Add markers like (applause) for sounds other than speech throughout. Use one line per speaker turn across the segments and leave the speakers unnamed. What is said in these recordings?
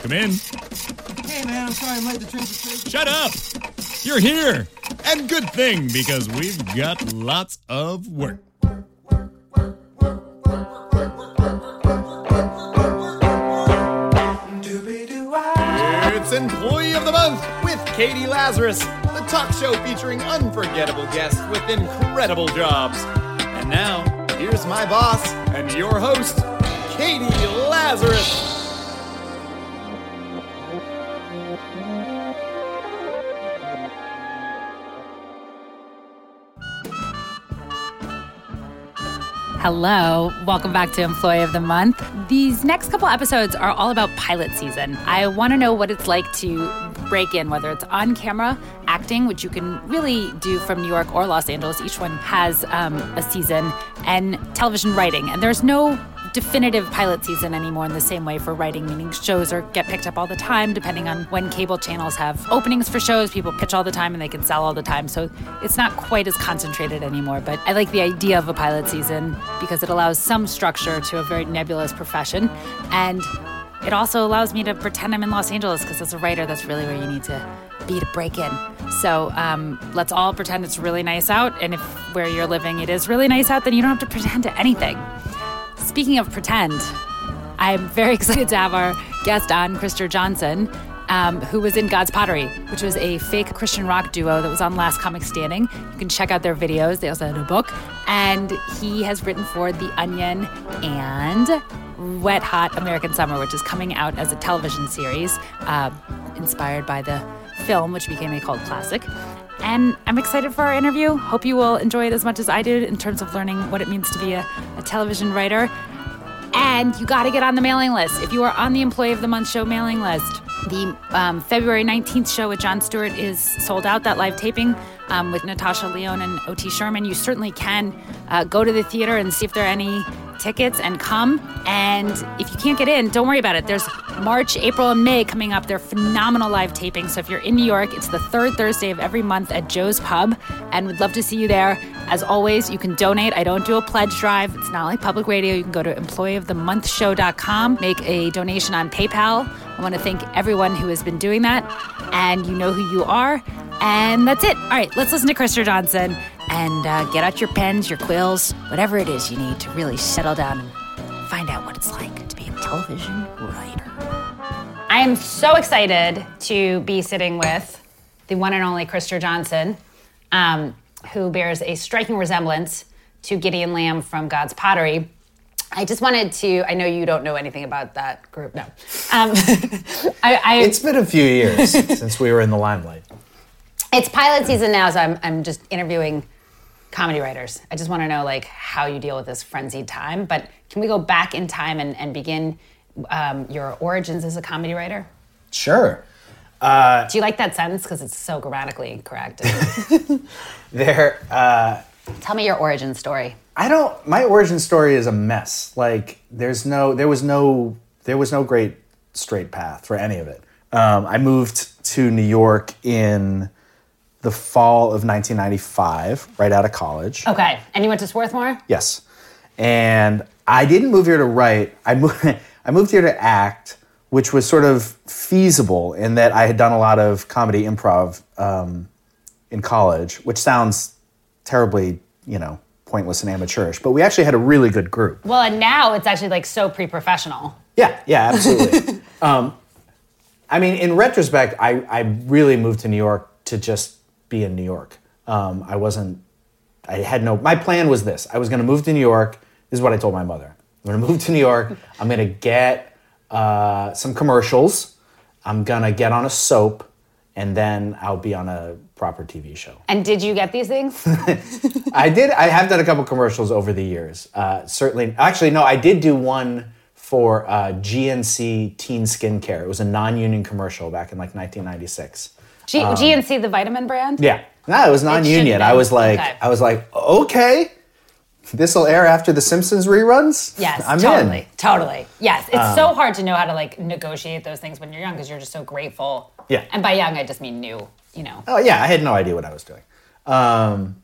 Come in.
Hey man, I'm sorry I'm late. The train's late.
Shut up! You're here! And good thing, because we've got lots of work. It's Employee of the Month with Katie Lazarus, the talk show featuring unforgettable guests with incredible jobs. And now, here's my boss and your host, Katie Lazarus.
Hello, welcome back to Employee of the Month. These next couple episodes are all about pilot season. I want to know what it's like to break in, whether it's on camera acting, which you can really do from New York or Los Angeles. Each one has um, a season, and television writing. And there's no definitive pilot season anymore in the same way for writing, meaning shows are get picked up all the time depending on when cable channels have openings for shows. People pitch all the time and they can sell all the time. So it's not quite as concentrated anymore. But I like the idea of a pilot season because it allows some structure to a very nebulous profession. And it also allows me to pretend I'm in Los Angeles because as a writer, that's really where you need to be to break in. So um, let's all pretend it's really nice out. And if where you're living it is really nice out, then you don't have to pretend to anything. Speaking of pretend, I'm very (laughs) excited to have our guest on, Krister Johnson, um, who was in God's Pottery, which was a fake Christian rock duo that was on Last Comic Standing. You can check out their videos. They also had a book. And he has written for The Onion and Wet Hot American Summer, which is coming out as a television series uh, inspired by the film, which became a cult classic. And I'm excited for our interview. Hope you will enjoy it as much as I did in terms of learning what it means to be a, a television writer. And you got to get on the mailing list. If you are on the Employee of the Month show mailing list, the um, February 19th show with John Stewart is sold out, that live taping um, with Natasha Lyonne and O.T. Sherman. You certainly can uh, go to the theater and see if there are any tickets and come. And if you can't get in, don't worry about it. There's March, April, and May coming up. They're phenomenal live taping. So if you're in New York, it's the third Thursday of every month at Joe's Pub, and we'd love to see you there. As always, you can donate. I don't do a pledge drive. It's not like public radio. You can go to employeeofthemonthshow.com, make a donation on PayPal. I want to thank everyone who has been doing that, and you know who you are. And that's it. All right, let's listen to Krister Johnson and uh, get out your pens, your quills, whatever it is you need to really settle down and find out what it's like to be a television writer. I am so excited to be sitting with the one and only Krister Johnson, um, who bears a striking resemblance to Gideon Lamb from God's Pottery. I just wanted to. I know you don't know anything about that group. No, um, (laughs) I, I,
It's been a few years (laughs) since we were in the limelight.
It's pilot season now, so I'm, I'm just interviewing comedy writers. I just want to know like how you deal with this frenzied time. But can we go back in time and, and begin um, your origins as a comedy writer?
Sure.
Do you like that sentence because it's so grammatically incorrect? (laughs)
There, uh,
Tell me your origin story.
I don't. My origin story is a mess. Like, there's no, there was no, there was no great straight path for any of it. Um, I moved to New York in the fall of 1995, right out of college.
Okay, and you went to Swarthmore?
Yes. And I didn't move here to write. I moved, (laughs) I moved here to act, which was sort of feasible in that I had done a lot of comedy improv um, in college, which sounds terribly, you know, pointless and amateurish. But we actually had a really good group.
Well, and now it's actually like so pre-professional.
Yeah, yeah, absolutely. (laughs) um, I mean, in retrospect, I, I really moved to New York to just be in New York. Um, I wasn't, I had no, my plan was this I was going to move to New York. This is what I told my mother. I'm going to move to New York. I'm going to get uh, some commercials. I'm going to get on a soap. And then I'll be on a proper TV show.
And did you get these things? (laughs)
I did. I have done a couple commercials over the years. Uh, certainly, actually, no. I did do one for uh, GNC Teen Skincare. It was a non-union commercial back in like 1996.
G- GNC, the vitamin brand?
Yeah, no, it was non-union. I was like,
Okay.
I was like, okay, this will air after the Simpsons reruns.
Yes,
I'm
totally,
in. Um,
totally. Yes, it's so hard to know how to like negotiate those things when you're young because you're just so grateful.
Yeah.
And by young, I just mean new. You know.
Oh yeah, I had no idea what I was doing. Um,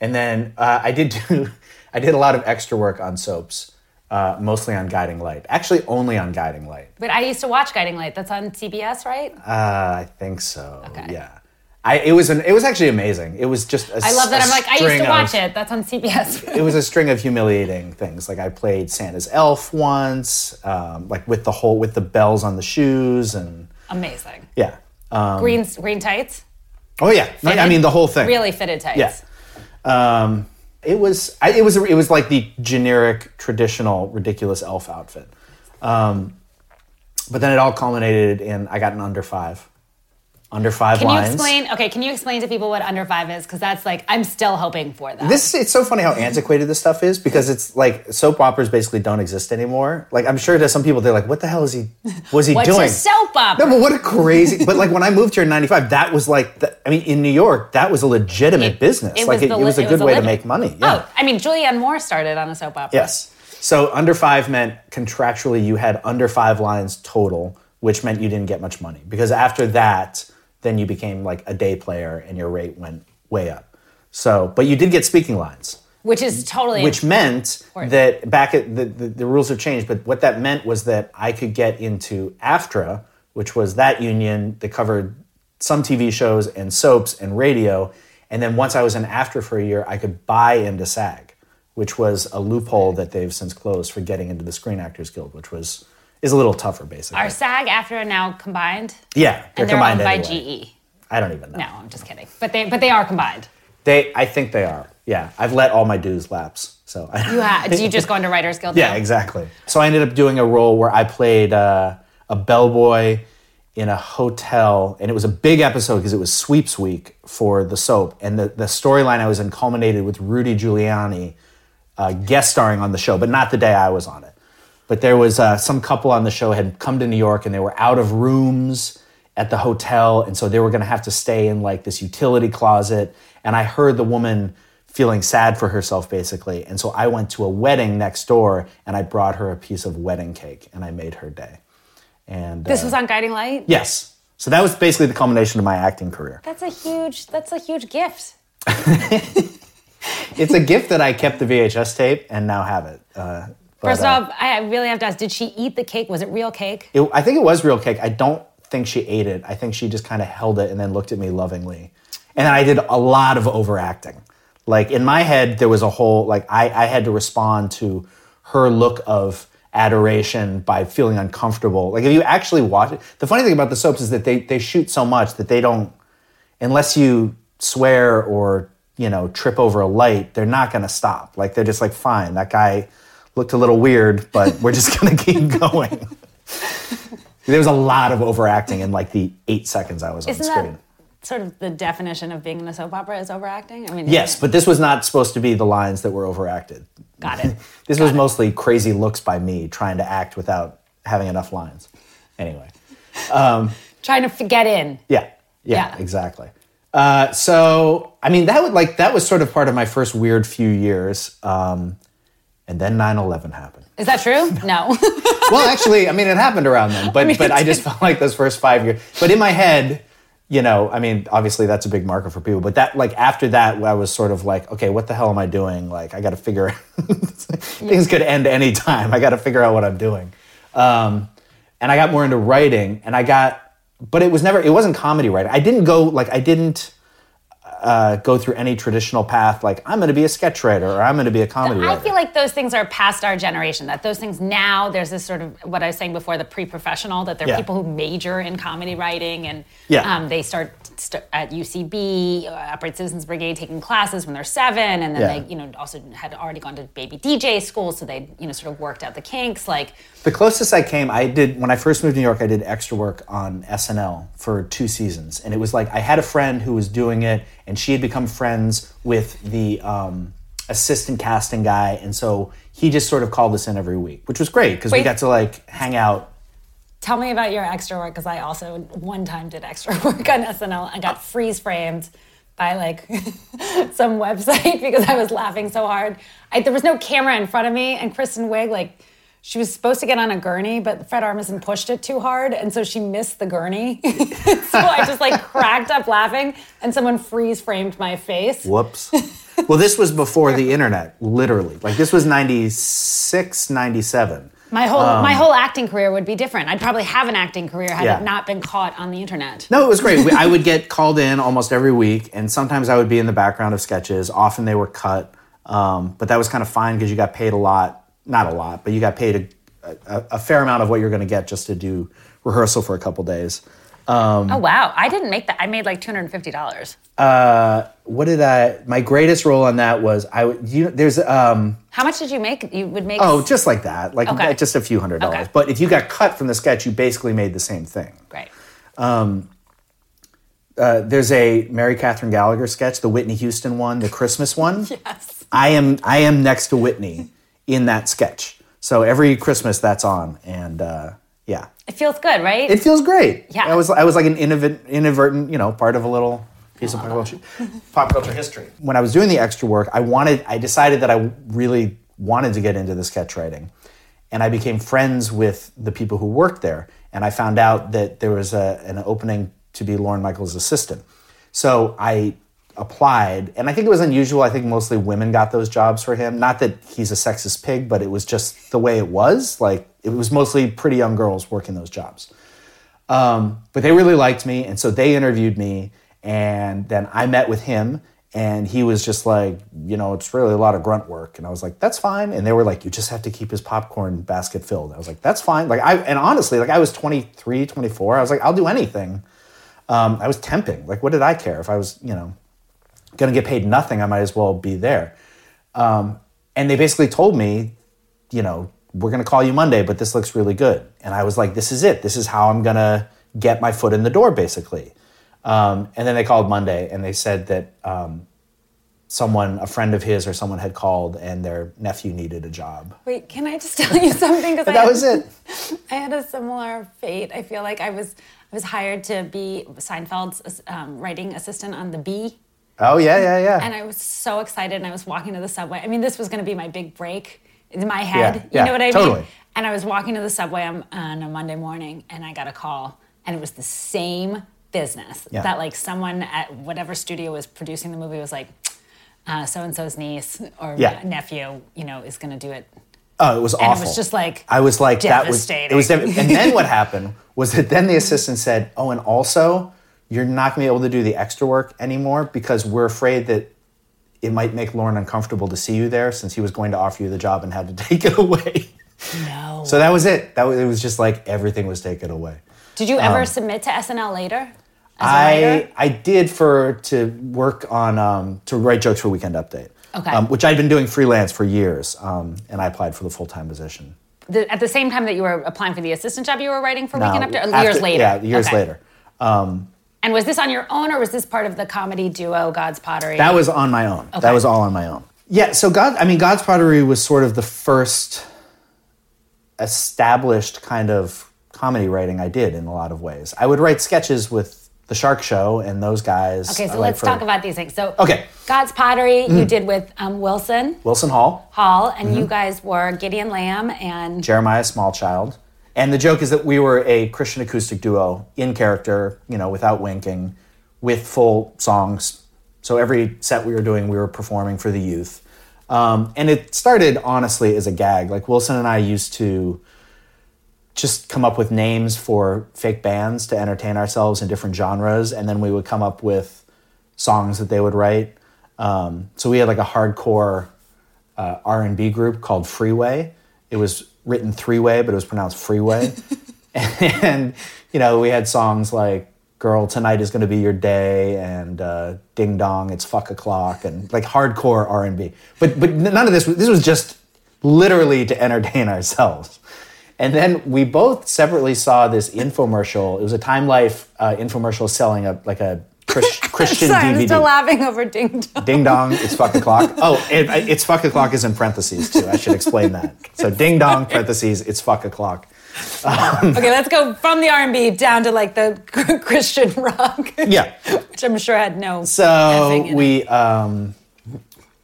and then uh, I did do, (laughs) I did a lot of extra work on soaps uh, mostly on Guiding Light. Actually, only on Guiding Light.
But I used to watch Guiding Light. That's on CBS, right?
Uh, I think so.
Okay.
Yeah. I, it was an, it was actually amazing. It was just a
I love that. I'm like, I used to watch
of-
it. That's on CBS.
It was a (laughs) string of humiliating things. Like I played Santa's elf once, um, like with the whole with the bells on the shoes and
Amazing.
yeah. Um,
Green green tights.
oh yeah, No, I mean the whole thing.
Really fitted tights.
Yeah. Um, it was it was it was like the generic traditional ridiculous elf outfit. Um, but then it all culminated in I got an under five. Under five
Can you explain? Okay, can you explain to people what under five is? Because that's like I'm still hoping for that.
This it's so funny how antiquated this stuff is because it's like soap operas basically don't exist anymore. Like I'm sure to some people they're like, "What the hell is he? Was he (laughs)
What's
doing?"
a soap opera?
No, but what a crazy! but like when I moved here in '95, that was like, the, I mean, in New York, that was a legitimate business. like it,
the
it was a good way to make money. Yeah.
Oh, I mean, Julianne Moore started on a soap opera.
Yes. So under five meant contractually you had under five lines total, which meant you didn't get much money because after that, then you became like a day player and your rate went way up. So, but you did get speaking lines.
Which is totally
which meant that back at the, the, the rules have changed but what that meant was that i could get into aftra which was that union that covered some tv shows and soaps and radio. And then once i was in aftra for a year i could buy into sag which was a loophole that they've since closed for getting into the screen actors guild which was is a little tougher basically
Are SAG AFTRA now combined?
yeah they're
and they're
combined
owned by
anyway.
GE.
i don't even know
No, I'm just kidding. But they but they are combined.
they i think they are yeah i've let all my dues lapse so (laughs)
You ha- do you just go into Writers Guild?
Yeah,
now?
exactly. So I ended up doing a role where I played uh, a bellboy in a hotel, and it was a big episode because it was sweeps week for the soap, and the, the storyline I was in culminated with Rudy Giuliani uh, guest starring on the show, but not the day I was on it. But there was uh, some couple on the show had come to New York, and they were out of rooms at the hotel, and so they were going to have to stay in like this utility closet. And I heard the woman feeling sad for herself basically. And so I went to a wedding next door and I brought her a piece of wedding cake and I made her day. And
This
uh,
was on Guiding Light.
yes. So that was basically the culmination of my acting career.
That's a huge. That's a huge gift. (laughs)
It's a gift that I kept the VHS tape and now have it. Uh, but,
First
uh,
off, I really have to ask: Did she eat the cake? Was it real cake?
it, I think it was real cake. I don't think she ate it. I think she just kind of held it and then looked at me lovingly. And then I did a lot of overacting. Like in my head, there was a whole like I, I had to respond to her look of adoration by feeling uncomfortable. Like if you actually watch it, the funny thing about the soaps is that they they shoot so much that they don't unless you swear or you know trip over a light, they're not going to stop. Like they're just like fine, that guy looked a little weird, but we're just going (laughs) to keep going. there was a lot of overacting in like the eight seconds I was on
Isn't
screen.
that sort of the definition of being in a soap opera is overacting? I mean,
Yes, but this was not supposed to be the lines that were overacted.
Got (laughs) it.
This was mostly crazy looks by me trying to act without having enough lines. Anyway,
Trying to f- get in.
yeah, yeah,
Yeah.
exactly. Uh, so, I mean, that would like that was sort of part of my first weird few years, um, and then 9-11 happened.
Is that true? (laughs) No. (laughs)
well, actually, I mean, it happened around then, but
mean,
but I just felt like those first five years. But in my head, you know, I mean, obviously that's a big marker for people. But that, like, after that, I was sort of like, okay, what the hell am I doing? Like, I got to figure. out (laughs) things could end any time. I got to figure out what I'm doing. Um, and I got more into writing, and I got, but it was never, it wasn't comedy writing. I didn't go like I didn't. Uh, go through any traditional path like I'm going to be a sketch writer or I'm going to be a comedy
I
writer.
I feel like those things are past our generation. That those things now, there's this sort of what I was saying before, the pre-professional. That there are
Yeah.
people who major in comedy writing, and
Yeah.
um, they start, st- at UCB, uh, Upright Citizens Brigade, taking classes when they're seven, and then
Yeah.
they, you know, also had already gone to baby DJ school, so they, you know, sort of worked out the kinks. Like,
The closest I came, I did when I first moved to New York. I did extra work on SNL for two seasons, and it was like I had a friend who was doing it, and she had become friends with the um, assistant casting guy, and so he just sort of called us in every week, which was great because we got to like hang out.
Tell me about your extra work because I also one time did extra (laughs) work on SNL and got oh. freeze framed by like (laughs) some website (laughs) because I was laughing so hard. I, there was no camera in front of me, and Kristen Wiig like she was supposed to get on a gurney, but Fred Armisen pushed it too hard, and so she missed the gurney. so I just like cracked up laughing, and someone freeze framed my face.
Whoops. well, this was before the internet, literally. Like this was 96, 97.
My whole my whole acting career would be different. I'd probably have an acting career had
Yeah.
it not been caught on the internet.
No, it was great. We- I would get called in almost every week, and sometimes I would be in the background of sketches. Often they were cut, um, but that was kind of fine because you got paid a lot. Not a lot, but you got paid a, a, a fair amount of what you're going to get just to do rehearsal for a couple days.
Oh wow, I didn't make that. I made like two hundred and fifty dollars.
What did I? My greatest role on that was I. would- You there's um
How much did you make? You would make.
oh just like that, like
Okay.
just a few hundred dollars.
Okay.
But if you got cut from the sketch, you basically made the same thing.
great.
Uh, there's a Mary Catherine Gallagher sketch, the Whitney Houston one, the Christmas one. (laughs)
Yes.
I am I am next to Whitney in that sketch. So every Christmas that's on, and uh, yeah,
It feels good, right?
it feels great.
Yeah.
I was I was like an inadvertent, you know, part of a little piece of pop uh-huh. culture, pop culture history. When I was doing the extra work, I wanted I decided that I really wanted to get into the sketch writing, and I became friends with the people who worked there, and I found out that there was a, an opening to be Lorne Michaels' assistant. So I applied, and I think it was unusual. I think mostly women got those jobs for him. Not that he's a sexist pig, but it was just the way it was. Like it was mostly pretty young girls working those jobs. Um, but they really liked me, and so they interviewed me, and then I met with him, and he was just like, you know, it's really a lot of grunt work, and I was like, that's fine, and they were like, you just have to keep his popcorn basket filled. I was like, that's fine. Like I and honestly, like I was 23, 24. I was like, I'll do anything. Um, I was temping. Like, what did I care if I was, you know, going to get paid nothing? I might as well be there. Um, and they basically told me, you know, we're going to call you Monday, but this looks really good. And I was like, this is it. This is how I'm going to get my foot in the door, basically. Um, and then they called Monday and they said that um, someone, a friend of his or someone had called and their nephew needed a job.
Wait, can I just tell you (laughs) something? Because
that was it. (laughs)
I had a similar fate. I feel like I was I was hired to be Seinfeld's um, writing assistant on The Bee,
Oh, yeah, yeah, yeah.
and I was so excited. And I was walking to the subway. I mean, this was going to be my big break in my head.
Yeah,
you
yeah,
know what I mean?
totally.
And I was walking to the subway on, on a Monday morning, and I got a call, and it was the same business
Yeah.
that like someone at whatever studio was producing the movie was like. Uh, so and so's niece or nephew, you know, is going to do it
Oh, it was awful.
and it was just like
I was like that was it was and then what happened was that then the assistant said, "Oh, and also you're not going to be able to do the extra work anymore because we're afraid that it might make Lorne uncomfortable to see you there since he was going to offer you the job and had to (laughs) take it away."
no.
So that was it. That was, it was just like everything was taken away.
Did you ever submit to SNL later?
Um, I? I did for to work on um, to write jokes for Weekend Update.
Okay.
Um, which I'd been doing freelance for years, um, and I applied for the full time position.
The- at the same time that you were applying for the assistant job, you were writing for
No,
Weekend Update,
after-
years later.
Yeah, years
Okay.
later.
And was this on your own, or was this part of the comedy duo God's Pottery?
That was on my own.
Okay.
That was all on my own. Yeah. So God, I mean, God's Pottery was sort of the first established kind of comedy writing I did in a lot of ways. I would write sketches with the Shark Show and those guys.
Okay, so
I
let's
for
talk about these things. So,
Okay.
God's Pottery, you did with um, Wilson
Wilson Hall,
Hall, and
Mm-hmm.
you guys were Gideon Lamb and
Jeremiah Smallchild. And the joke is that we were a Christian acoustic duo in character, you know, without winking, with full songs. So every set we were doing, we were performing for the youth. Um, and it started honestly as a gag. Like Wilson and I used to just come up with names for fake bands to entertain ourselves in different genres, and then we would come up with songs that they would write. Um, so we had like a hardcore uh, R&B group called Freeway. It was written three way, but it was pronounced Freeway. (laughs) and you know, we had songs like "Girl, Tonight Is Going to Be Your Day" and uh, "Ding Dong, It's Fuck O'clock," and like hardcore R&B. But but none of this. This was just literally to entertain ourselves. And then we both separately saw this infomercial. It was a Time Life uh, infomercial selling a like a Chris, (laughs) Christian
Sorry, I'm
DVD.
still laughing over Ding Dong.
Ding dong, it's fuck o'clock. (laughs) Oh, it, it's fuck o'clock is in parentheses too. I should explain that. (laughs) So ding dong, parentheses, it's fuck o'clock.
Okay, let's go from the R&B down to like the Christian rock.
Yeah.
which I'm sure had no.
So
effing in it.
we um,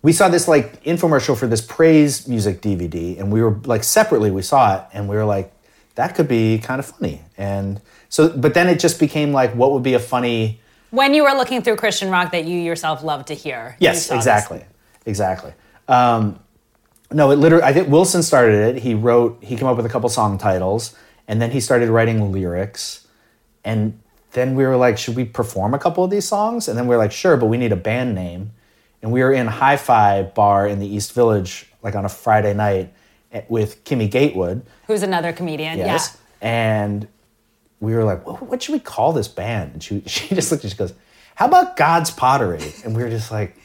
we saw this like infomercial for this praise music DVD, and we were like separately we saw it, and we were like, that could be kind of funny. And so, but then it just became like, what would be a funny
when you were looking through Christian rock that you yourself loved to hear.
Yes,
saw this.
exactly. exactly. Um, no, it literally. I think Wilson started it. He wrote. He came up with a couple song titles, and then he started writing lyrics. And then we were like, should we perform a couple of these songs? And then we were like, sure, but we need a band name. And we were in Hi-Fi Bar in the East Village, like on a Friday night, eh, with Kimmy Gatewood.
Who's another comedian?
Yes. And we were like, what, what should we call this band? And she, (laughs) she just looked and she goes, how about God's Pottery? And we were just like,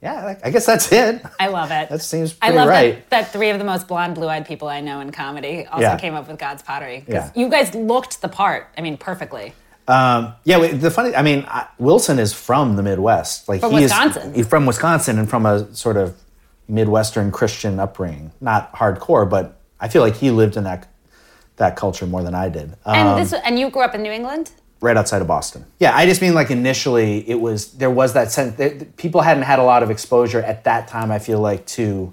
yeah, I guess that's it.
I love it.
That seems
I love
right.
that, that three of the most blonde, blue-eyed people I know in comedy also
Yeah.
came up with God's Pottery. 'Cause
Yeah.
You guys looked the part. I mean, perfectly.
Um, yeah, the funny, I mean, I, Wilson is from the Midwest. Like
From
he
Wisconsin.
Is, he's from Wisconsin and from a sort of Midwestern Christian upbringing. Not hardcore, but I feel like he lived in that that culture more than I did.
And
Um,
this and you grew up in New England?
right outside of Boston. Yeah, I just mean like initially it was there was that sense that people hadn't had a lot of exposure at that time. I feel like to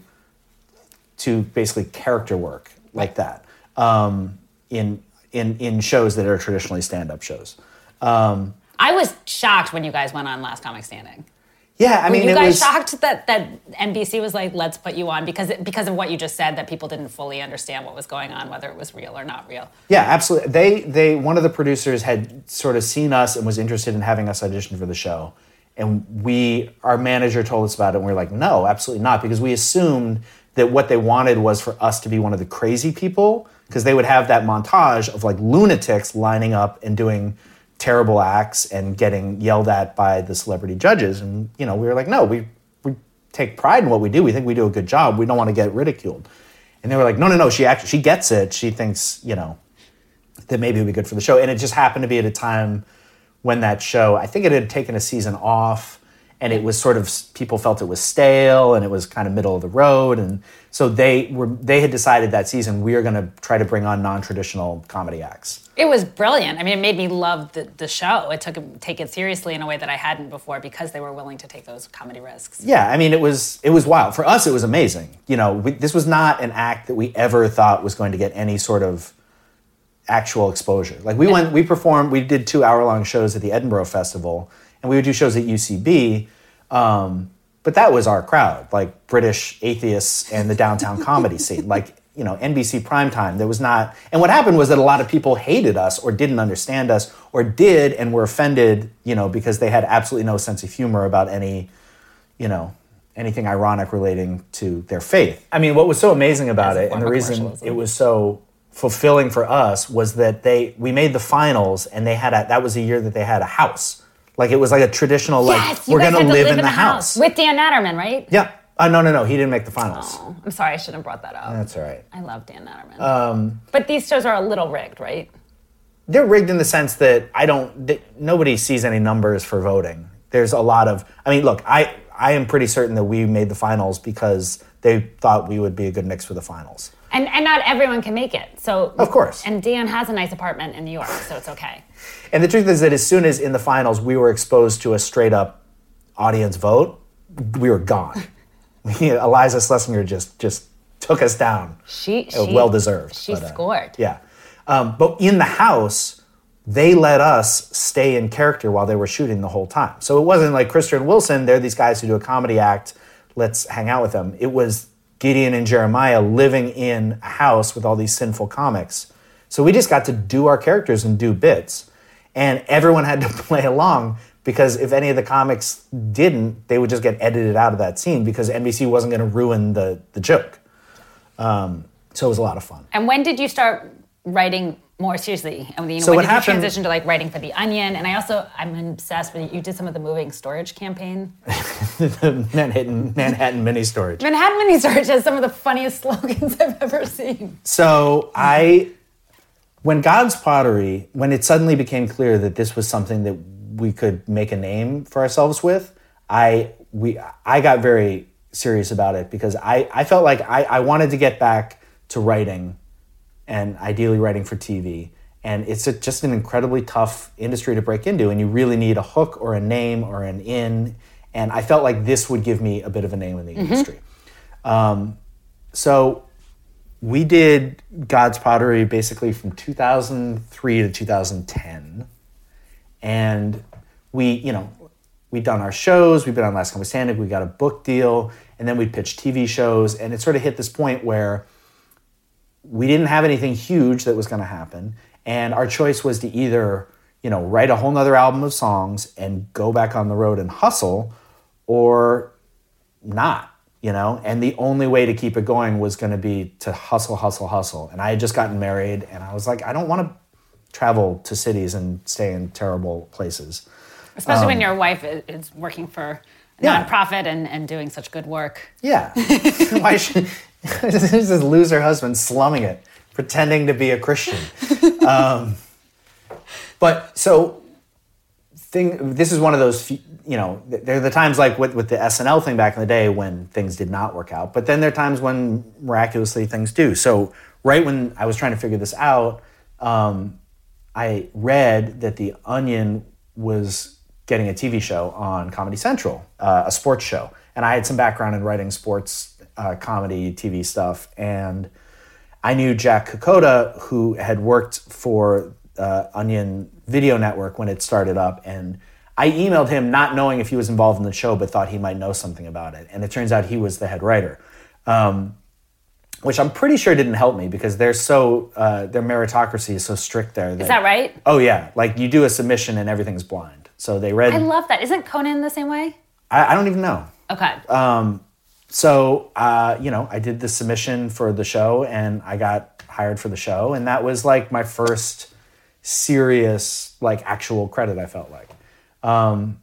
to basically character work like that um, in in in shows that are traditionally stand up shows. Um,
I was shocked when you guys went on Last Comic Standing.
Yeah, I mean,
Were
you
guys
was
shocked that, that NBC was like, let's put you on because because of what you just said that people didn't fully understand what was going on, whether it was real or not real.
yeah, absolutely. They they one of the producers had sort of seen us and was interested in having us audition for the show. And we, our manager told us about it, and we were like, no, absolutely not, because we assumed that what they wanted was for us to be one of the crazy people, because they would have that montage of like lunatics lining up and doing terrible acts and getting yelled at by the celebrity judges. And you know, we were like, no, we we take pride in what we do. We think we do a good job. We don't want to get ridiculed. And they were like, no, no, no. She actually she gets it. She thinks you know that maybe it would be good for the show. And it just happened to be at a time when that show, I think it had taken a season off and it was sort of people felt it was stale and it was kind of middle of the road and so they were they had decided that season we are going to try to bring on non-traditional comedy acts.
It was brilliant. I mean, it made me love the, the show. It took take it seriously in a way that I hadn't before because they were willing to take those comedy risks.
Yeah, I mean it was it was wild. For us it was amazing. You know, we, this was not an act that we ever thought was going to get any sort of actual exposure. Like we went, we performed, we did two hour long shows at the Edinburgh Festival, and we would do shows at UCB. Um, but that was our crowd, like British atheists and the downtown (laughs) comedy scene, like you know NBC primetime. There was not, and what happened was that a lot of people hated us or didn't understand us or did and were offended, you know, because they had absolutely no sense of humor about any, you know, anything ironic relating to their faith. I mean, what was so amazing about it, and the reason it was so fulfilling for us was that they we made the finals and they had a that was a year that they had a house like it was like a traditional like
yes,
we're gonna
to
live, in the house,
with Dan Natterman, right?
yeah uh, no no no he didn't make the finals
Oh, I'm sorry, I shouldn't have brought that up.
that's all right
I love Dan Natterman.
Um,
but these shows are a little rigged, right?
they're rigged in the sense that I don't th- nobody sees any numbers for voting there's a lot of I mean look I I am pretty certain that we made the finals because they thought we would be a good mix for the finals
And and not everyone can make it. So
Of course.
And Dan has a nice apartment in New York, so it's okay.
And the truth is that as soon as in the finals we were exposed to a straight up audience vote, we were gone. (laughs) Iliza Shlesinger just just took us down.
She,
Uh,
she
well deserved.
She
but, uh,
scored.
Yeah. Um, but in the house, they let us stay in character while they were shooting the whole time. So it wasn't like Christian Wilson, they're these guys who do a comedy act, let's hang out with them. It was Gideon and Jeremiah living in a house with all these sinful comics. So we just got to do our characters and do bits. And everyone had to (laughs) play along because if any of the comics didn't, they would just get edited out of that scene because NBC wasn't going to ruin the, the joke. Um, so it was a lot of fun.
And when did you start writing more seriously? I mean, you know,
So
when
what happened-
you transition to like writing for The Onion? And I also, I'm obsessed with, you did some of the moving storage campaign. (laughs)
Manhattan Manhattan mini storage.
Manhattan Mini Storage has some of the funniest (laughs) slogans I've ever seen.
So I, when God's Pottery, when it suddenly became clear that this was something that we could make a name for ourselves with, I we I got very serious about it because I I felt like I I wanted to get back to writing, and ideally writing for TV. And it's a, just an incredibly tough industry to break into, and you really need a hook or a name or an in. And I felt like this would give me a bit of a name in the industry. Um, so we did God's Pottery basically from 2003 to 2010. And we, you know, we'd done our shows, we'd been on Last Comic Standing, we got a book deal, and then we'd pitch TV shows, and it sort of hit this point where we didn't have anything huge that was going to happen, and our choice was to either you know write a whole nother album of songs and go back on the road and hustle, or not. You know, and the only way to keep it going was going to be to hustle, hustle, hustle. And I had just gotten married, and I was like, I don't want to travel to cities and stay in terrible places.
Especially when your wife is working for a
Um, Yeah.
nonprofit and, and doing such good work.
Yeah. (laughs) Why should (laughs) this is loser husband slumming it, pretending to be a Christian. (laughs) Um, but so thing this is one of those few- you know there are the times like with, with the SNL thing back in the day when things did not work out but then there are times when miraculously things do so right when I was trying to figure this out um, I read that the Onion was getting a TV show on Comedy Central, uh, a sports show, and I had some background in writing sports uh, comedy TV stuff, and I knew Jack Kukoda, who had worked for uh, Onion Video Network when it started up, and I emailed him not knowing if he was involved in the show, but thought he might know something about it, and it turns out he was the head writer. Um, which I'm pretty sure didn't help me because they're so uh, their meritocracy is so strict there.
Is that right?
Oh yeah, like you do a submission and everything's blind. So they read.
I love that. Isn't Conan the same way?
I, I don't even know.
Okay.
So uh, you know, I did the submission for the show and I got hired for the show, and that was like my first serious like actual credit. I felt like.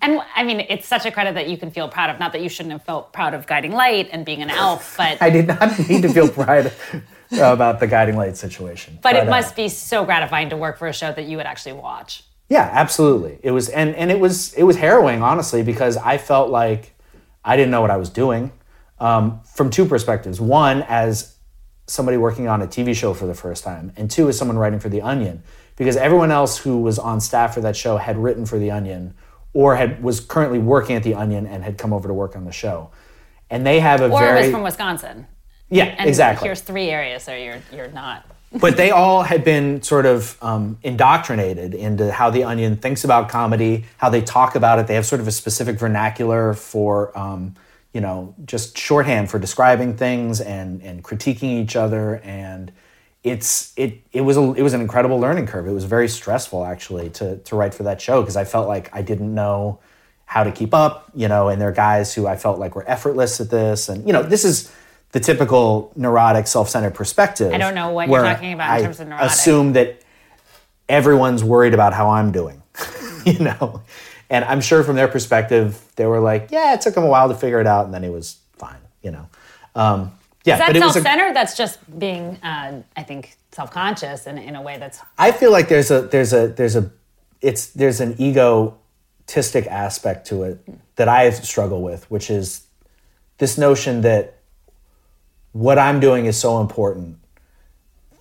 and I mean, it's such a credit that you can feel proud of. Not that you shouldn't have felt proud of Guiding Light and being an elf, but (laughs)
I did not need to feel pride (laughs) about the guiding light situation.
but it
uh,
must be so gratifying to work for a show that you would actually watch.
Yeah, absolutely. It was and and it was it was harrowing honestly because I felt like I didn't know what I was doing um, from two perspectives. One, as somebody working on a TV show for the first time, and two, as someone writing for The Onion, because everyone else who was on staff for that show had written for The Onion or had was currently working at The Onion and had come over to work on the show, and they have a
Or
very
it was from Wisconsin.
yeah
And
exactly
here's three areas so you're you're not. (laughs)
but they all had been sort of um, indoctrinated into how the Onion thinks about comedy, how they talk about it. They have sort of a specific vernacular for, um, you know, just shorthand for describing things and and critiquing each other. And it's it it was a, it was an incredible learning curve. It was very stressful actually to to write for that show because I felt like I didn't know how to keep up, you know, and there are guys who I felt like were effortless at this, and you know, this is the typical neurotic, self-centered perspective.
I don't know what you're talking about in
I
terms of neurotic.
Assume that everyone's worried about how I'm doing, (laughs) you know, and I'm sure from their perspective, they were like, yeah, it took them a while to figure it out, and then it was fine, you know. Um, yeah,
Is that
but it was a,
self-centered? that's just being, uh, I think, self-conscious in, in a way that's
I feel like there's a there's a there's a it's there's an egotistic aspect to it that I struggle with, which is this notion that what I'm doing is so important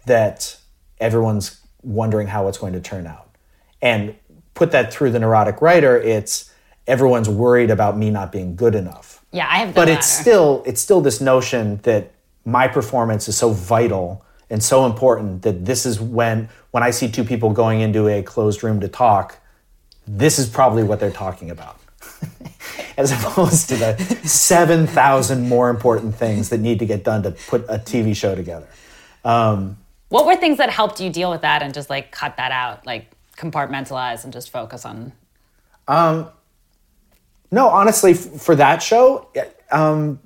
that everyone's wondering how it's going to turn out. And put that through the neurotic writer, it's everyone's worried about me not being good enough
yeah. I have.
But it's still it's still this notion that my performance is so vital and so important that this is when when I see two people going into a closed room to talk, this is probably what they're talking about. (laughs) As opposed to the 7,000 more important things that need to get done to put a TV show together.
Um, what were things that helped you deal with that and just like cut that out, like compartmentalize and just focus on?
No, honestly, f- for that show, um,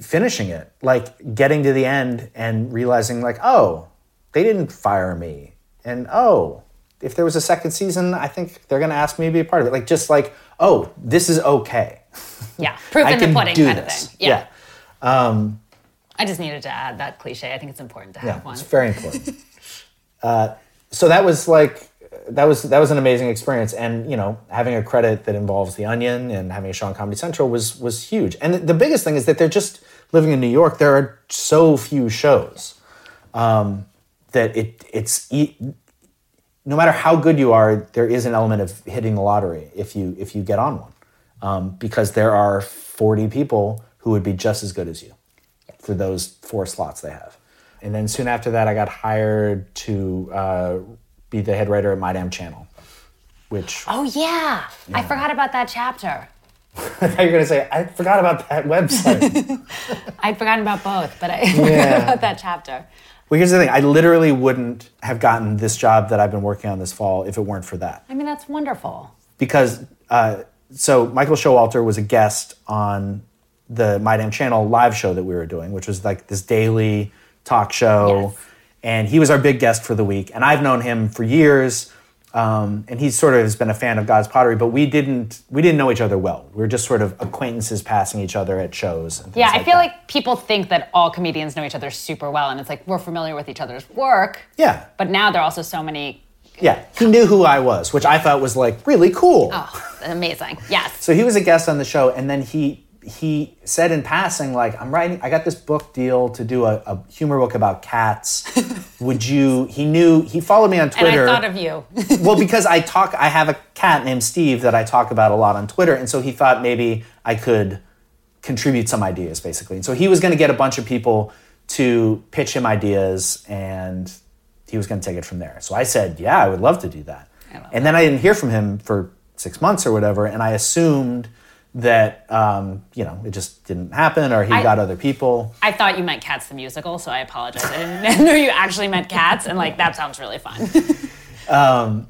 finishing it, like getting to the end and realizing, like, oh, they didn't fire me, and oh, if there was a second season, I think they're gonna ask me to be a part of it. Like, just like, oh, this is okay.
Yeah, proof (laughs) in the pudding kind
this.
of thing. Yeah.
yeah,
I just needed to add that cliche. I think it's important to have
yeah
one.
it's very important. (laughs) uh, so that was like that was that was an amazing experience, and you know, having a credit that involves the Onion and having a show on Comedy Central was was huge. And the, biggest thing is that they're just living in New York. There are so few shows um, that it it's no matter how good you are, there is an element of hitting the lottery if you if you get on one, um, because there are forty people who would be just as good as you for those four slots they have. And then soon after that, I got hired to uh, be the head writer at My Damn Channel. which
Oh yeah. I forgot about that chapter. (laughs)
I thought you were going to say, I forgot about that website. (laughs)
I'd forgotten about both, but I (laughs)
Yeah.
forgot about that chapter.
well, here's the thing I literally wouldn't have gotten this job that I've been working on this fall if it weren't for that.
I mean, that's wonderful.
because uh, so Michael Showalter was a guest on the My Damn Channel live show that we were doing, which was like this daily talk show,
Yes.
and he was our big guest for the week. And I've known him for years, um, and he sort of has been a fan of God's Pottery, but we didn't we didn't know each other well. We were just sort of acquaintances passing each other at shows. And
Yeah, I feel
that.
like people think that all comedians know each other super well, and it's like we're familiar with each other's work.
yeah,
But now there are also so many.
yeah. He knew who I was, which I thought was like really cool.
Oh, amazing. Yes.
So he was a guest on the show, and then he he said in passing, like, "I'm writing. I got this book deal to do a, a humor book about cats. (laughs) Would you?" He knew. He followed me on
And
Twitter.
I thought of you. (laughs)
well, because I talk. I have a cat named Steve that I talk about a lot on Twitter, and so he thought maybe I could contribute some ideas, basically. And so he was going to get a bunch of people to pitch him ideas, and he was going to take it from there. So I said, "Yeah, I would love to do that." And then I didn't hear from him for six months or whatever, and I assumed that um, you know it just didn't happen, or he
I-
got other people.
I thought you meant Cats the musical, so I apologize. I didn't (laughs) know you actually meant Cats, and like that sounds really fun. (laughs)
Um,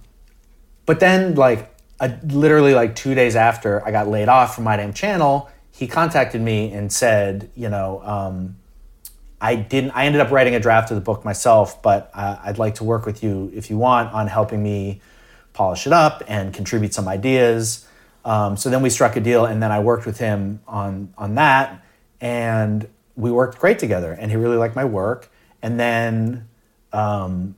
but then, like, a, literally like two days after I got laid off from my damn channel, he contacted me and said, you know, um, I didn't. I ended up writing a draft of the book myself, but uh, I'd like to work with you if you want on helping me polish it up and contribute some ideas. Um, so then we struck a deal, and then I worked with him on on that, and we worked great together. And he really liked my work. And then um,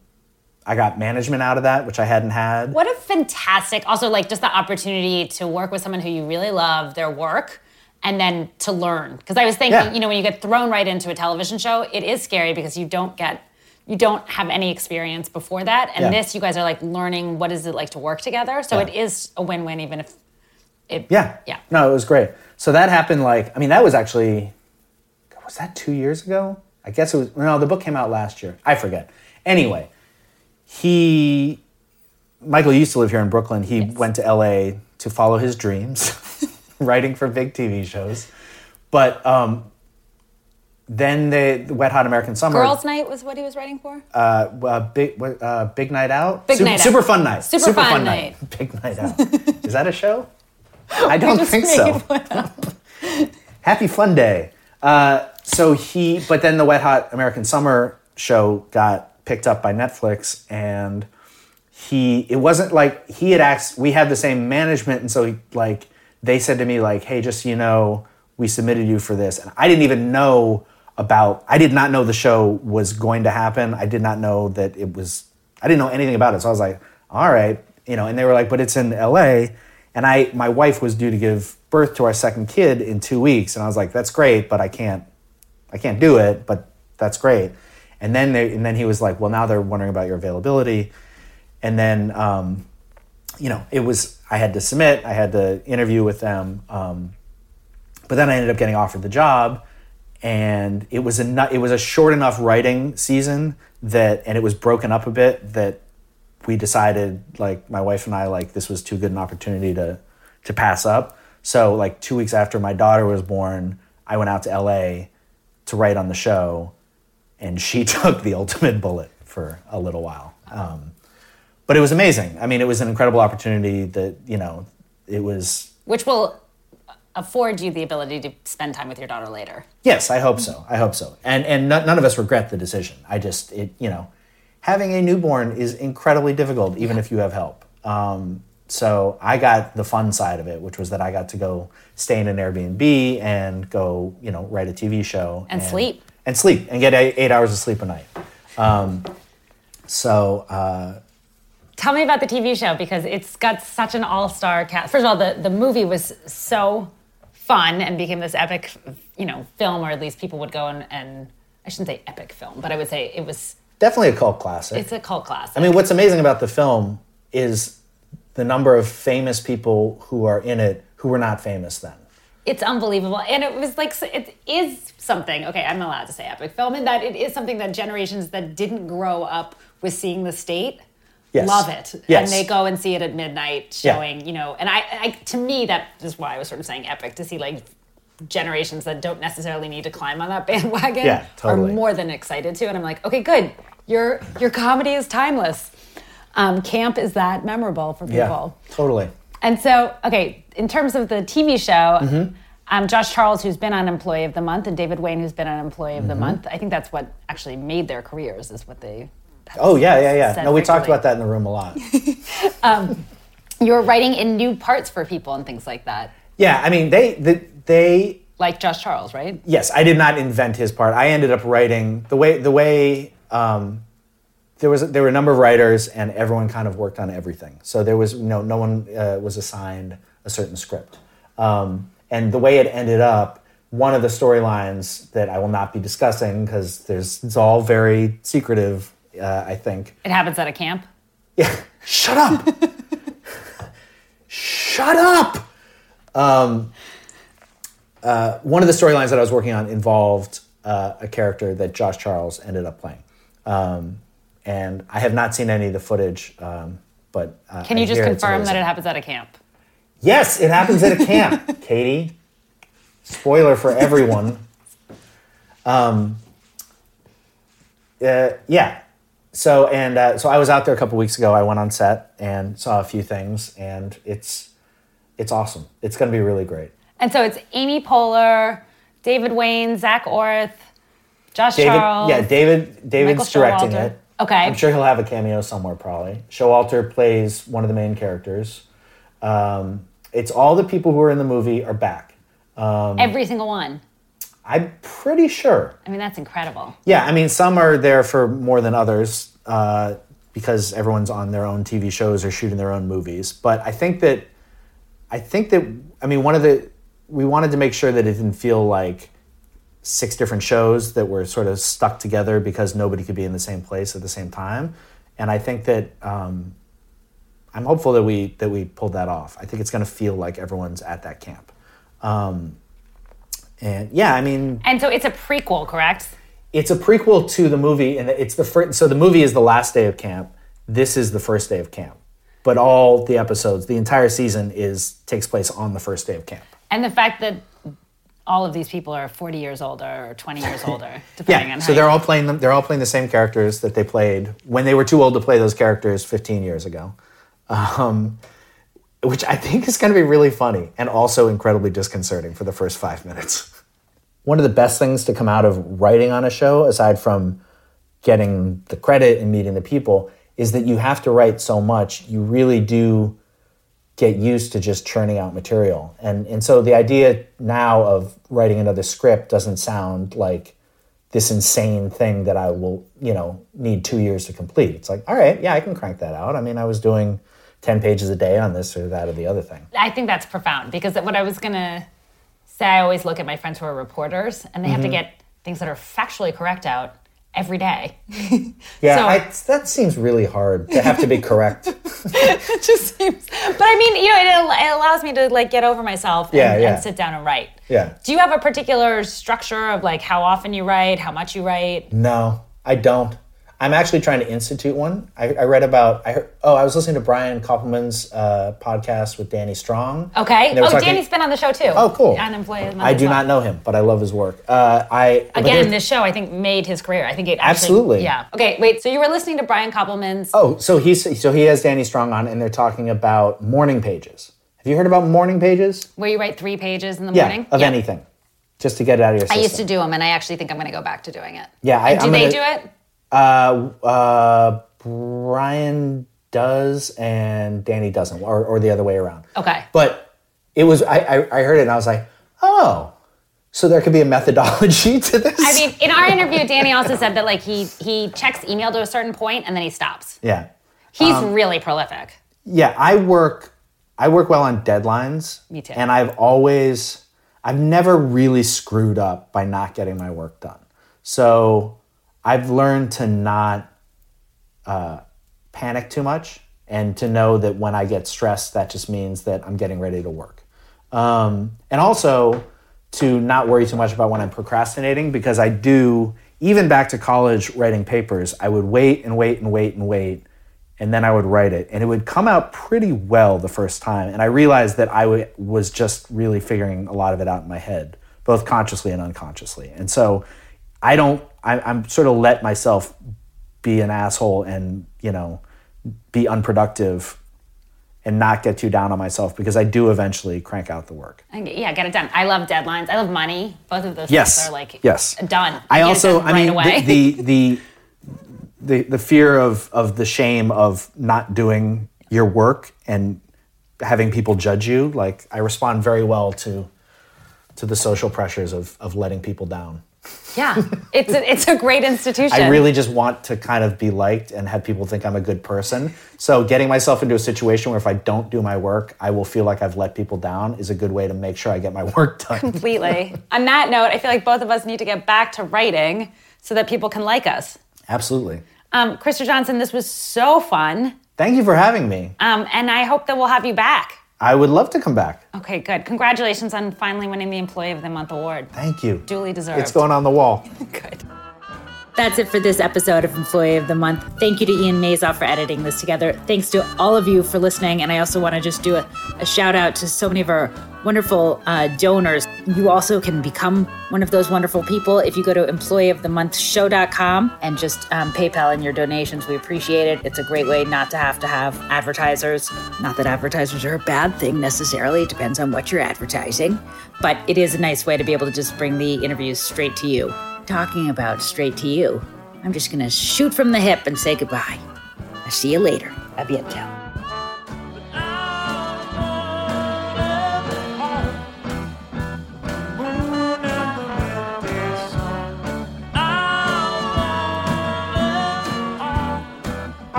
I got management out of that, which I hadn't had.
What a fantastic, also like just the opportunity to work with someone who you really love their work and then to learn. Because I was thinking,
Yeah.
you know, when you get thrown right into a television show, it is scary because you don't get, you don't have any experience before that. And
Yeah.
this, you guys are like learning what is it like to work together. So
Yeah.
it is a win win, even if it,
Yeah.
Yeah.
No, it was great. So that happened like I mean that was actually was that 2 years ago? I guess it was no, the book came out last year. I forget. Anyway, he Michael used to live here in Brooklyn. He went to LA to follow his dreams, (laughs) writing for big TV shows. But um then the the Wet Hot American Summer
Girls' Night was what he was writing for?
uh, uh, big uh, big night out
Big
super,
Night Out.
super fun night
Super Fun Night. (laughs)
big night out (laughs) is that a show i don't think so. (laughs) happy fun day. Uh, so he but then the wet hot american summer show got picked up by netflix and he it wasn't like he had asked we had the same management and so he, like they said to me like hey just so you know we submitted you for this. And i didn't even know about i did not know the show was going to happen. I did not know that it was i didn't know anything about it. So i was like all right. You know and they were like but it's in la and i my wife was due to give birth to our second kid in two weeks and i was like that's great but i can't I can't do it, but that's great. And then they, and then he was like, well, now they're wondering about your availability. And then, um, you know, it was I had to submit, I had to interview with them, um, but then I ended up getting offered the job, and it was a it was a short enough writing season that, and it was broken up a bit that we decided like my wife and I like this was too good an opportunity to to pass up. So like two weeks after my daughter was born, I went out to LA to write on the show, and she (laughs) took the ultimate bullet for a little while. Um, but it was amazing. I mean, it was an incredible opportunity that you know it was.
Which will afford you the ability to spend time with your daughter later.
Yes, I hope so. I hope so. And and no- none of us regret the decision. I just it you know, having a newborn is incredibly difficult, even if you have help. Um, so I got the fun side of it, which was that I got to go stay in an Airbnb and go you know write a TV show
And sleep.
and sleep and get eight, eight hours of sleep a night. Um, so uh,
Tell me about the TV show because it's got such an all-star cast. First of all, the, the movie was so fun and became this epic, you know, film, or at least people would go and, and I shouldn't say epic film, but I would say it was.
Definitely a cult classic.
It's a cult classic.
I mean, what's amazing about the film is the number of famous people who are in it who were not famous then.
it's unbelievable, and it was like it is something. Okay, I'm allowed to say epic film, and that it is something that generations that didn't grow up with seeing the state
Yes.
love it,
Yes.
and they go and see it at midnight,
Yeah.
showing. You know, and I, I, to me, that is why I was sort of saying epic to see like generations that don't necessarily need to climb on that (laughs) bandwagon
Yeah, totally.
are more than excited to. And I'm like, okay, good. Your your comedy is timeless. Um, camp is that memorable for people.
Yeah, totally.
And so, okay, in terms of the TV show,
Mm-hmm.
um, Josh Charles, who's been on Employee of the Month, and David Wain, who's been on Employee
Mm-hmm.
of the Month, I think that's what actually made their careers, is what they.
Oh yeah, yeah, yeah. No, we talked about that in the room a lot. (laughs)
You were writing in new parts for people and things like that,
yeah, I mean they they, they
like Josh Charles, right?
yes, I did not invent his part. I ended up writing the way the way um, there was there were a number of writers and everyone kind of worked on everything. So there was no no one uh, was assigned a certain script. Um, and the way it ended up, one of the storylines that I will not be discussing because there's it's all very secretive. Uh, I think.
It happens at a camp.
Yeah, (laughs) shut up. shut up. Um, uh, one of the storylines that I was working on involved uh, a character that Josh Charles ended up playing. Um, and I have not seen any of the footage, um, but uh,
Can you
I
just confirm that it happens at a camp?
Yes, it happens at a camp, (laughs) Catie. Spoiler for everyone. Um, uh, yeah. So and uh, so I was out there a couple weeks ago. I went on set and saw a few things, and it's it's awesome. It's going to be really great.
And so it's Amy Poehler, David Wain, Zak Orth, Josh
David,
Charles.
yeah, David. David's
Michael
directing
Showalter.
it.
Okay.
I'm sure he'll have a cameo somewhere, probably. Showalter plays one of the main characters. Um, it's all the people who are in the movie are back.
Um, Every single one.
I'm pretty sure.
I mean, that's incredible.
Yeah, I mean, some are there for more than others uh, because everyone's on their own TV shows or shooting their own movies. But I think that, I think that, I mean, one of the, we wanted to make sure that it didn't feel like six different shows that were sort of stuck together because nobody could be in the same place at the same time. And I think that um, I'm hopeful that we that we pulled that off. I think it's going to feel like everyone's at that camp. Um, and yeah, I mean,
And so it's a prequel, correct?
it's a prequel to the movie, and it's the first. So the movie is the last day of camp. This is the first day of camp, but all the episodes, the entire season, is takes place on the first day of camp.
And the fact that all of these people are 40 years older or 20 years (laughs) older, depending
Yeah,
on
so
how
they're all playing them. They're all playing the same characters that they played when they were too old to play those characters 15 years ago, um, which I think is going to be really funny and also incredibly disconcerting for the first five minutes. One of the best things to come out of writing on a show, aside from getting the credit and meeting the people, is that you have to write so much. You really do get used to just churning out material. And and so the idea now of writing another script doesn't sound like this insane thing that I will, you know, need 2 years to complete. It's like, all right, yeah, I can crank that out. I mean, I was doing 10 pages a day on this or that or the other thing.
I think that's profound because what I was going to say, I always look at my friends who are reporters and they have to
Mm-hmm.
get things that are factually correct out every day. (laughs)
Yeah,
So-
I, that seems really hard to have to be correct. (laughs)
it just seems, but I mean, you know, it, it allows me to like get over myself and,
Yeah, yeah.
and sit down and write.
Yeah.
Do you have a particular structure of like how often you write, how much you write?
No, I don't. I'm actually trying to institute one. I, I read about. I heard, oh, I was listening to Brian Koppelman's uh, podcast with Danny Strong.
Okay.
And they were
Oh,
talking-
Danny's been on the show too.
Oh, cool.
On Employee of the Month
I do
well.
not know him, but I love his work. Uh, I
Again, this show I think made his career. I think it actually,
Absolutely.
Yeah. Okay, wait. So you were listening to Brian Koppelman's.
Oh, so he's so he has Danny Strong on, and they're talking about morning pages. Have you heard about morning pages?
Where you write three pages in the
Yeah,
morning?
of anything, just to get it out of your
I
system.
usI used to do them, and I actually think I'm going to go back to doing it.
Yeah, I,
do
I'm
they
gonna-
do it?
Uh, uh, Brian does and Danny doesn't, or, or the other way around.
Okay.
But it was I, I I heard it and I was like, oh, so there could be a methodology (laughs) to this.
I mean, in our interview, Danny also said that like he he checks email to a certain point and then he stops.
yeah,
He's
Um,
really prolific.
yeah. I work I work well on deadlines.
Me too.
And I've always I've never really screwed up by not getting my work done. So I've learned to not uh, panic too much and to know that when I get stressed, that just means that I'm getting ready to work. Um, and also to not worry too much about when I'm procrastinating because I do, even back to college writing papers, I would wait and wait and wait and wait and then I would write it, and it would come out pretty well the first time. And I realized that I w- was just really figuring a lot of it out in my head, both consciously and unconsciously. And so I don't, I, I'm sort of let myself be an asshole and, you know, be unproductive and not get too down on myself because I do eventually crank out the work.
Yeah, get it done. I love deadlines. I love money. Both of those
Yes.
things are like
Yes.
done.
I also,
done
I mean, the, the the the the fear of of the shame of not doing your work and having people judge you. Like I respond very well to to the social pressures of of letting people down.
Yeah, it's a, it's a great institution.
I really just want to kind of be liked and have people think I'm a good person. So getting myself into a situation where if I don't do my work, I will feel like I've let people down is a good way to make sure I get my (laughs) work done.
completely. On that note, I feel like both of us need to get back to writing so that people can like us.
Absolutely.
Um, Krista Johnson, this was so fun,
Thank you for having me.
um, and I hope that we'll have you back.
I would love to come back.
Okay, good. Congratulations on finally winning the Employee of the Month award.
Thank you.
Duly deserved.
It's going on the wall. (laughs)
Good. That's it for this episode of Employee of the Month. Thank you to Ian Mazoff for editing this together. Thanks to all of you for listening. And I also want to just do a, a shout out to so many of our wonderful uh, donors. You also can become one of those wonderful people if you go to employeeofthemonthshow.com and just um, PayPal in your donations. We appreciate it. It's a great way not to have to have advertisers. Not that advertisers are a bad thing necessarily, it depends on what you're advertising. But it is a nice way to be able to just bring the interviews straight to you talking about straight to you. I'm just gonna shoot from the hip and say goodbye. I'll see you later. A bientôt.